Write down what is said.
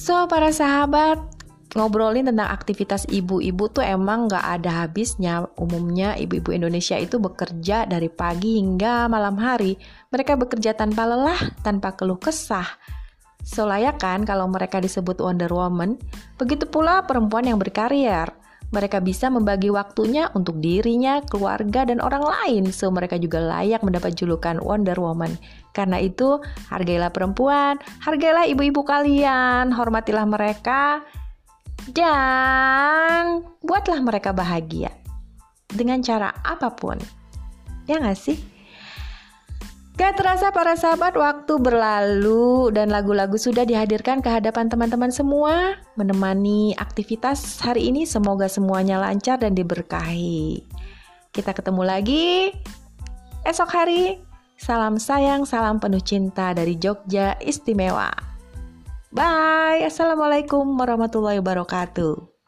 So, para sahabat, ngobrolin tentang aktivitas ibu-ibu tuh emang gak ada habisnya. Umumnya ibu-ibu Indonesia itu bekerja dari pagi hingga malam hari. Mereka bekerja tanpa lelah, tanpa keluh kesah. So kan kalau mereka disebut Wonder Woman? Begitu pula perempuan yang berkarier. Mereka bisa membagi waktunya untuk dirinya, keluarga, dan orang lain, so mereka juga layak mendapat julukan Wonder Woman. Karena itu, hargailah perempuan, hargailah ibu-ibu kalian, hormatilah mereka, dan buatlah mereka bahagia dengan cara apa pun. Ya nggak sih? Gak terasa para sahabat waktu berlalu dan lagu-lagu sudah dihadirkan ke hadapan teman-teman semua menemani aktivitas hari ini semoga semuanya lancar dan diberkahi. Kita ketemu lagi esok hari. Salam sayang, salam penuh cinta dari Jogja Istimewa. Bye. Assalamualaikum warahmatullahi wabarakatuh.